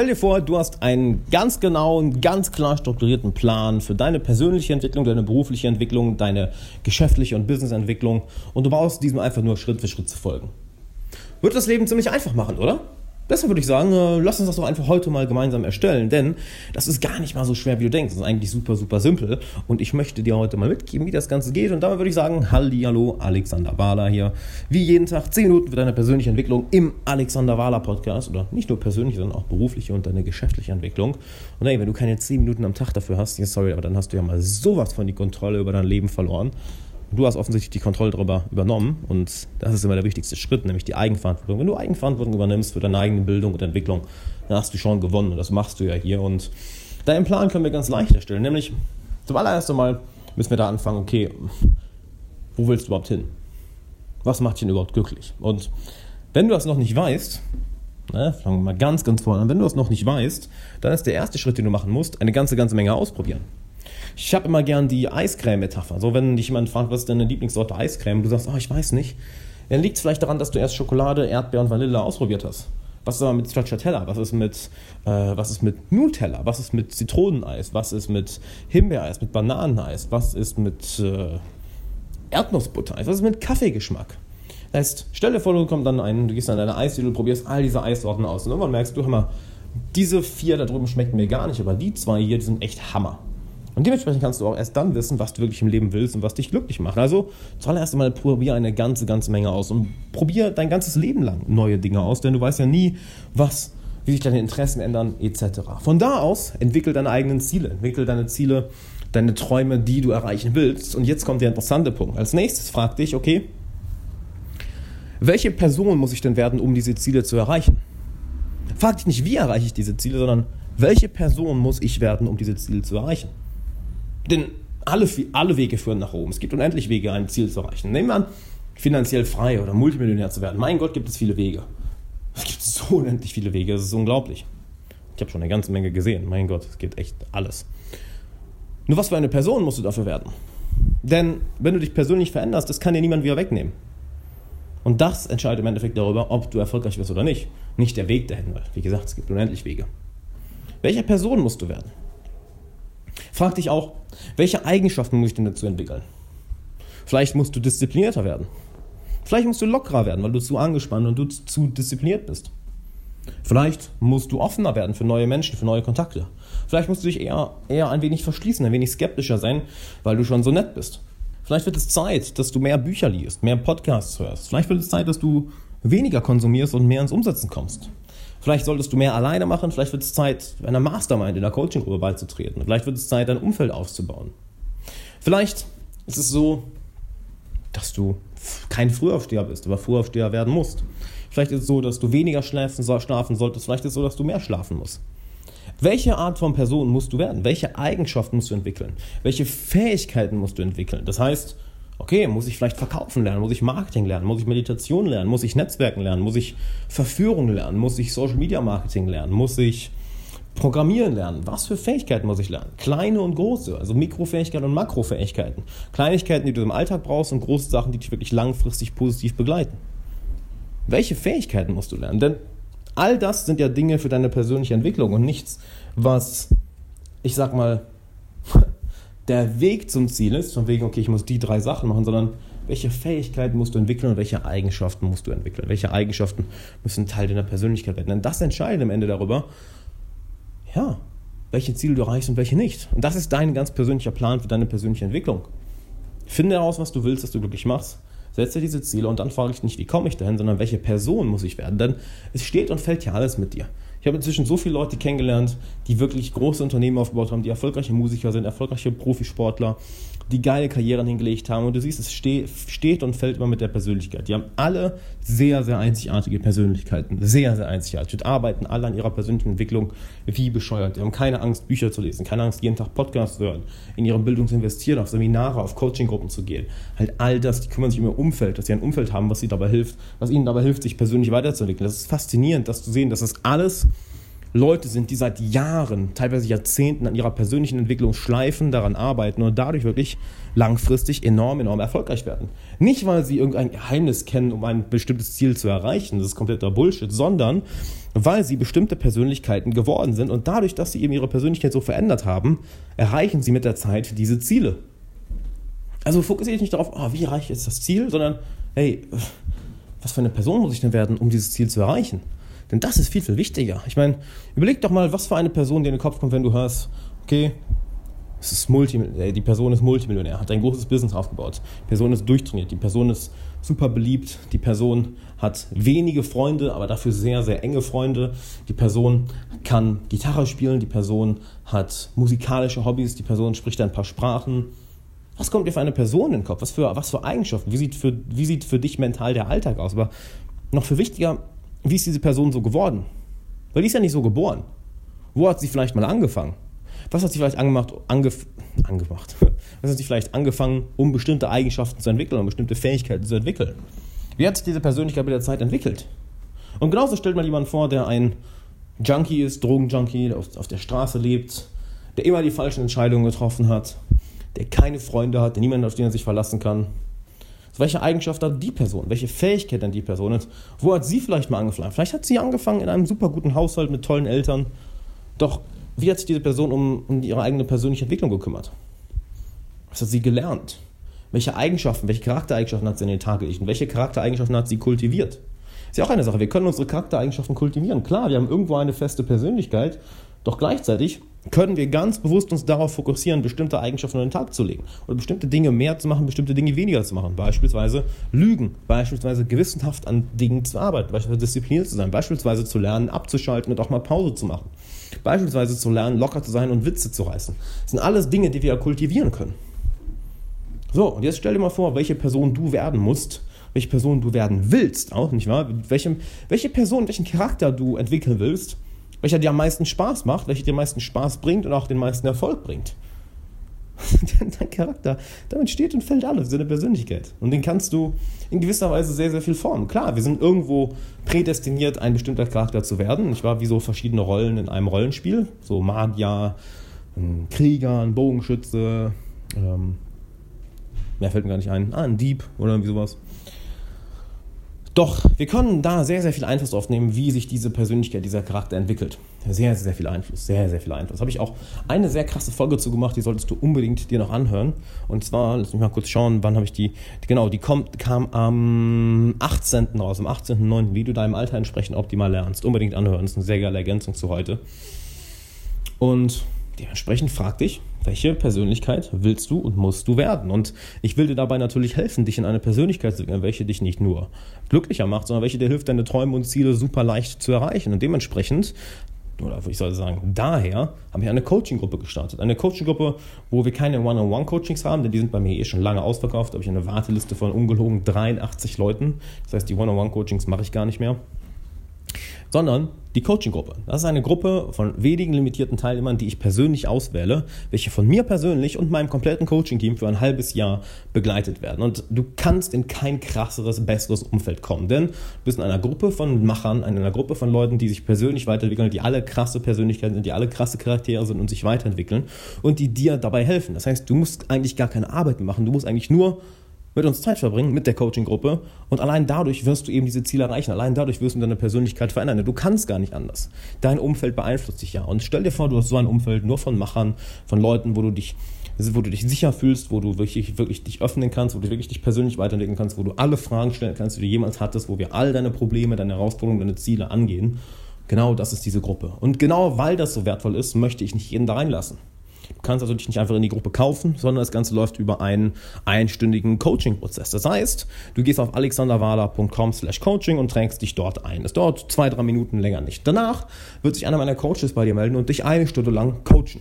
Stell dir vor, du hast einen ganz genauen, ganz klar strukturierten Plan für deine persönliche Entwicklung, deine berufliche Entwicklung, deine geschäftliche und Businessentwicklung und du brauchst diesem einfach nur Schritt für Schritt zu folgen. Wird das Leben ziemlich einfach machen, oder? Deshalb würde ich sagen, äh, lass uns das doch einfach heute mal gemeinsam erstellen, denn das ist gar nicht mal so schwer, wie du denkst. Das ist eigentlich super, super simpel und ich möchte dir heute mal mitgeben, wie das Ganze geht und damit würde ich sagen, Hallihallo, Alexander Wahler hier. Wie jeden Tag 10 Minuten für deine persönliche Entwicklung im Alexander Wahler Podcast oder nicht nur persönlich, sondern auch berufliche und deine geschäftliche Entwicklung. Und hey, wenn du keine 10 Minuten am Tag dafür hast, sorry, aber dann hast du ja mal sowas von die Kontrolle über dein Leben verloren. Du hast offensichtlich die Kontrolle darüber übernommen und das ist immer der wichtigste Schritt, nämlich die Eigenverantwortung. Wenn du Eigenverantwortung übernimmst für deine eigene Bildung und Entwicklung, dann hast du schon gewonnen und das machst du ja hier. Und deinen Plan können wir ganz leicht erstellen, nämlich zum allerersten Mal müssen wir da anfangen, okay, wo willst du überhaupt hin? Was macht dich denn überhaupt glücklich? Und wenn du das noch nicht weißt, ne, fangen wir mal ganz, ganz vorne an, wenn du das noch nicht weißt, dann ist der erste Schritt, den du machen musst, eine ganze, ganze Menge ausprobieren. Ich habe immer gern die Eiscreme-Metapher. So, wenn dich jemand fragt, was ist deine Lieblingssorte Eiscreme, du sagst, oh, ich weiß nicht, dann liegt es vielleicht daran, dass du erst Schokolade, Erdbeer und Vanille ausprobiert hast. Was ist aber mit Stracciatella? Was ist mit, äh, was ist mit Nutella? Was ist mit Zitroneneis? Was ist mit Himbeereis, mit Bananeneis? Was ist mit äh, Erdnussbuttereis? Was ist mit Kaffeegeschmack? Das heißt, stell dir vor, du kommst dann ein, du gehst an deine Eisdiele, probierst all diese Eissorten aus und irgendwann merkst du, hör mal, diese vier da drüben schmecken mir gar nicht, aber die zwei hier, die sind echt Hammer. Und dementsprechend kannst du auch erst dann wissen, was du wirklich im Leben willst und was dich glücklich macht. Also zuallererst einmal probier eine ganze, ganze Menge aus und probier dein ganzes Leben lang neue Dinge aus, denn du weißt ja nie, was, wie sich deine Interessen ändern, etc. Von da aus entwickel deine eigenen Ziele, entwickel deine Ziele, deine Träume, die du erreichen willst. Und jetzt kommt der interessante Punkt. Als nächstes frag dich, okay, welche Person muss ich denn werden, um diese Ziele zu erreichen? Frag dich nicht, wie erreiche ich diese Ziele, sondern welche Person muss ich werden, um diese Ziele zu erreichen? Denn alle, alle Wege führen nach oben. Es gibt unendlich Wege, ein Ziel zu erreichen. Nehmen wir an, finanziell frei oder Multimillionär zu werden. Mein Gott, gibt es viele Wege. Es gibt so unendlich viele Wege, das ist unglaublich. Ich habe schon eine ganze Menge gesehen. Mein Gott, es geht echt alles. Nur was für eine Person musst du dafür werden? Denn wenn du dich persönlich veränderst, das kann dir niemand wieder wegnehmen. Und das entscheidet im Endeffekt darüber, ob du erfolgreich wirst oder nicht. Nicht der Weg dahin, weil, wie gesagt, es gibt unendlich Wege. Welche Person musst du werden? Frag dich auch, welche Eigenschaften muss ich denn dazu entwickeln? Vielleicht musst du disziplinierter werden. Vielleicht musst du lockerer werden, weil du zu angespannt und du zu diszipliniert bist. Vielleicht musst du offener werden für neue Menschen, für neue Kontakte. Vielleicht musst du dich eher, eher ein wenig verschließen, ein wenig skeptischer sein, weil du schon so nett bist. Vielleicht wird es Zeit, dass du mehr Bücher liest, mehr Podcasts hörst. Vielleicht wird es Zeit, dass du weniger konsumierst und mehr ins Umsetzen kommst. Vielleicht solltest du mehr alleine machen, vielleicht wird es Zeit, einer Mastermind in der Coaching-Gruppe beizutreten. Vielleicht wird es Zeit, dein Umfeld aufzubauen. Vielleicht ist es so, dass du kein Frühaufsteher bist, aber Frühaufsteher werden musst. Vielleicht ist es so, dass du weniger schlafen, schlafen solltest. Vielleicht ist es so, dass du mehr schlafen musst. Welche Art von Person musst du werden? Welche Eigenschaften musst du entwickeln? Welche Fähigkeiten musst du entwickeln? Das heißt, okay, muss ich vielleicht verkaufen lernen, muss ich Marketing lernen, muss ich Meditation lernen, muss ich Netzwerken lernen, muss ich Verführung lernen, muss ich Social Media Marketing lernen, muss ich Programmieren lernen. Was für Fähigkeiten muss ich lernen? Kleine und große, also Mikrofähigkeiten und Makrofähigkeiten. Kleinigkeiten, die du im Alltag brauchst und große Sachen, die dich wirklich langfristig positiv begleiten. Welche Fähigkeiten musst du lernen? Denn all das sind ja Dinge für deine persönliche Entwicklung und nichts, was, ich sag mal, der Weg zum Ziel ist, von wegen, okay, ich muss die drei Sachen machen, sondern welche Fähigkeiten musst du entwickeln und welche Eigenschaften musst du entwickeln? Welche Eigenschaften müssen Teil deiner Persönlichkeit werden? Denn das entscheidet am Ende darüber, ja, welche Ziele du erreichst und welche nicht. Und das ist dein ganz persönlicher Plan für deine persönliche Entwicklung. Finde heraus, was du willst, dass du glücklich machst. Setze diese Ziele und dann frage ich nicht, wie komme ich dahin, sondern welche Person muss ich werden. Denn es steht und fällt ja alles mit dir. Ich habe inzwischen so viele Leute kennengelernt, die wirklich große Unternehmen aufgebaut haben, die erfolgreiche Musiker sind, erfolgreiche Profisportler, die geile Karrieren hingelegt haben. Und du siehst, es steht und fällt immer mit der Persönlichkeit. Die haben alle sehr, sehr einzigartige Persönlichkeiten. Sehr, sehr einzigartig. Und arbeiten alle an ihrer persönlichen Entwicklung wie bescheuert. Die haben keine Angst, Bücher zu lesen, keine Angst, jeden Tag Podcasts zu hören, in ihre Bildung zu investieren, auf Seminare, auf Coachinggruppen zu gehen. Halt all das, die kümmern sich um ihr Umfeld, dass sie ein Umfeld haben, was sie dabei hilft, was ihnen dabei hilft, sich persönlich weiterzuentwickeln. Das ist faszinierend, das zu sehen, dass das alles Leute sind, die seit Jahren, teilweise Jahrzehnten an ihrer persönlichen Entwicklung schleifen, daran arbeiten und dadurch wirklich langfristig enorm, enorm erfolgreich werden. Nicht, weil sie irgendein Geheimnis kennen, um ein bestimmtes Ziel zu erreichen, das ist kompletter Bullshit, sondern weil sie bestimmte Persönlichkeiten geworden sind und dadurch, dass sie eben ihre Persönlichkeit so verändert haben, erreichen sie mit der Zeit diese Ziele. Also fokussiere ich nicht darauf, oh, wie erreiche ich jetzt das Ziel, sondern hey, was für eine Person muss ich denn werden, um dieses Ziel zu erreichen? Denn das ist viel, viel wichtiger. Ich meine, überleg doch mal, was für eine Person dir in den Kopf kommt, wenn du hörst, okay, es ist Multi äh, die Person ist Multimillionär, hat ein großes Business aufgebaut. Die Person ist durchtrainiert, die Person ist super beliebt, die Person hat wenige Freunde, aber dafür sehr, sehr enge Freunde. Die Person kann Gitarre spielen, die Person hat musikalische Hobbys, die Person spricht ein paar Sprachen. Was kommt dir für eine Person in den Kopf? Was für, was für Eigenschaften? Wie sieht für, wie sieht für dich mental der Alltag aus? Aber noch viel wichtiger, wie ist diese Person so geworden? Weil die ist ja nicht so geboren. Wo hat sie vielleicht mal angefangen? Was hat sie vielleicht angemacht, angef angemacht? Was hat sie vielleicht angefangen, um bestimmte Eigenschaften zu entwickeln, um bestimmte Fähigkeiten zu entwickeln? Wie hat sich diese Persönlichkeit mit der Zeit entwickelt? Und genauso stellt man jemanden vor, der ein Junkie ist, Drogenjunkie, der auf, auf der Straße lebt, der immer die falschen Entscheidungen getroffen hat, der keine Freunde hat, der niemanden, auf den er sich verlassen kann. Welche Eigenschaft hat die Person? Welche Fähigkeit hat die Person? Und wo hat sie vielleicht mal angefangen? Vielleicht hat sie angefangen in einem super guten Haushalt mit tollen Eltern. Doch wie hat sich diese Person um, um ihre eigene persönliche Entwicklung gekümmert? Was hat sie gelernt? Welche Eigenschaften, welche Charaktereigenschaften hat sie in den Tag gelegt? Und welche Charaktereigenschaften hat sie kultiviert? Ist ja auch eine Sache. Wir können unsere Charaktereigenschaften kultivieren. Klar, wir haben irgendwo eine feste Persönlichkeit, doch gleichzeitig können wir ganz bewusst uns darauf fokussieren, bestimmte Eigenschaften an den Tag zu legen oder bestimmte Dinge mehr zu machen, bestimmte Dinge weniger zu machen. Beispielsweise Lügen, beispielsweise gewissenhaft an Dingen zu arbeiten, beispielsweise diszipliniert zu sein, beispielsweise zu lernen, abzuschalten und auch mal Pause zu machen. Beispielsweise zu lernen, locker zu sein und Witze zu reißen. Das sind alles Dinge, die wir kultivieren können. So, und jetzt stell dir mal vor, welche Person du werden musst, welche Person du werden willst, auch nicht wahr? Welche, welche Person, welchen Charakter du entwickeln willst, welcher dir am meisten Spaß macht, welcher dir am meisten Spaß bringt und auch den meisten Erfolg bringt. Dein Charakter, damit steht und fällt alles, deine Persönlichkeit. Und den kannst du in gewisser Weise sehr, sehr viel formen. Klar, wir sind irgendwo prädestiniert, ein bestimmter Charakter zu werden. Ich war wie so verschiedene Rollen in einem Rollenspiel. So Magier, ein Krieger, ein Bogenschütze, ähm, mehr fällt mir gar nicht ein. Ah, ein Dieb oder irgendwie sowas. Doch wir können da sehr, sehr viel Einfluss drauf nehmen, wie sich diese Persönlichkeit, dieser Charakter entwickelt. Sehr, sehr viel Einfluss, sehr, sehr viel Einfluss. Habe ich auch eine sehr krasse Folge zu gemacht, die solltest du unbedingt dir noch anhören. Und zwar, lass mich mal kurz schauen, wann habe ich die, genau, die kommt, kam am 18. raus, am 18.09., wie du deinem Alter entsprechend optimal lernst. Unbedingt anhören, das ist eine sehr geile Ergänzung zu heute. Und dementsprechend frag dich, welche Persönlichkeit willst du und musst du werden? Und ich will dir dabei natürlich helfen, dich in eine Persönlichkeit zu entwickeln, welche dich nicht nur glücklicher macht, sondern welche dir hilft, deine Träume und Ziele super leicht zu erreichen. Und dementsprechend oder ich soll sagen, daher habe ich eine Coaching-Gruppe gestartet. Eine Coaching-Gruppe, wo wir keine One-on-One-Coachings haben, denn die sind bei mir eh schon lange ausverkauft. Da habe ich eine Warteliste von ungelogen 83 Leuten. Das heißt, die One-on-One-Coachings mache ich gar nicht mehr sondern die Coaching-Gruppe. Das ist eine Gruppe von wenigen limitierten Teilnehmern, die ich persönlich auswähle, welche von mir persönlich und meinem kompletten Coaching-Team für ein halbes Jahr begleitet werden. Und du kannst in kein krasseres, besseres Umfeld kommen, denn du bist in einer Gruppe von Machern, in einer Gruppe von Leuten, die sich persönlich weiterentwickeln, die alle krasse Persönlichkeiten sind, die alle krasse Charaktere sind und sich weiterentwickeln und die dir dabei helfen. Das heißt, du musst eigentlich gar keine Arbeit machen, du musst eigentlich nur mit uns Zeit verbringen, mit der Coaching-Gruppe. Und allein dadurch wirst du eben diese Ziele erreichen. Allein dadurch wirst du deine Persönlichkeit verändern. Du kannst gar nicht anders. Dein Umfeld beeinflusst dich ja. Und stell dir vor, du hast so ein Umfeld nur von Machern, von Leuten, wo du dich, wo du dich sicher fühlst, wo du wirklich, wirklich dich öffnen kannst, wo du wirklich dich persönlich weiterentwickeln kannst, wo du alle Fragen stellen kannst, die du jemals hattest, wo wir all deine Probleme, deine Herausforderungen, deine Ziele angehen. Genau das ist diese Gruppe. Und genau weil das so wertvoll ist, möchte ich nicht jeden da reinlassen. Du kannst also dich nicht einfach in die Gruppe kaufen, sondern das Ganze läuft über einen einstündigen Coaching-Prozess. Das heißt, du gehst auf alexanderwala.com slash coaching und trägst dich dort ein. Es dauert zwei, drei Minuten länger nicht. Danach wird sich einer meiner Coaches bei dir melden und dich eine Stunde lang coachen.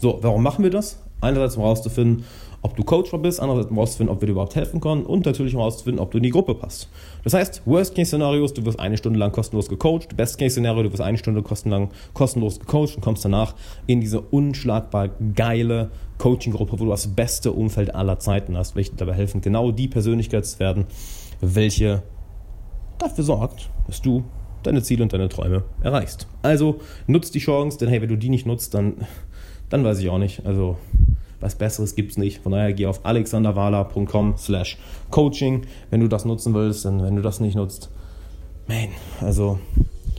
So, warum machen wir das? Einerseits, um herauszufinden, ob du coachbar bist, andererseits um herauszufinden, ob wir dir überhaupt helfen können und natürlich um herauszufinden, ob du in die Gruppe passt. Das heißt, Worst-Case-Szenarios, du wirst eine Stunde lang kostenlos gecoacht, Best-Case-Szenario, du wirst eine Stunde lang kostenlos gecoacht und kommst danach in diese unschlagbar geile Coaching-Gruppe, wo du das beste Umfeld aller Zeiten hast, welche dabei helfen, genau die Persönlichkeit zu werden, welche dafür sorgt, dass du deine Ziele und deine Träume erreichst. Also nutzt die Chance, denn hey, wenn du die nicht nutzt, dann, dann weiß ich auch nicht. Also was Besseres gibt es nicht. Von daher geh auf alexanderwala.com slash coaching, wenn du das nutzen willst. Denn wenn du das nicht nutzt, man, also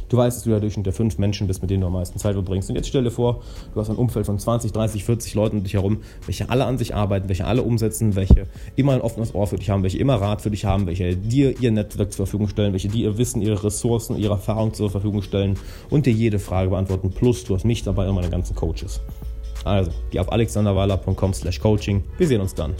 Du weißt, dass du ja Durchschnitt der fünf Menschen bist, mit denen du am meisten Zeit verbringst. Und jetzt stell dir vor, du hast ein Umfeld von 20, 30, 40 Leuten um dich herum, welche alle an sich arbeiten, welche alle umsetzen, welche immer ein offenes Ohr für dich haben, welche immer Rat für dich haben, welche dir ihr Netzwerk zur Verfügung stellen, welche dir ihr Wissen, ihre Ressourcen, ihre Erfahrung zur Verfügung stellen und dir jede Frage beantworten. Plus, du hast mich dabei und meine ganzen Coaches. Also, geh auf alexanderweiler.com slash coaching. Wir sehen uns dann.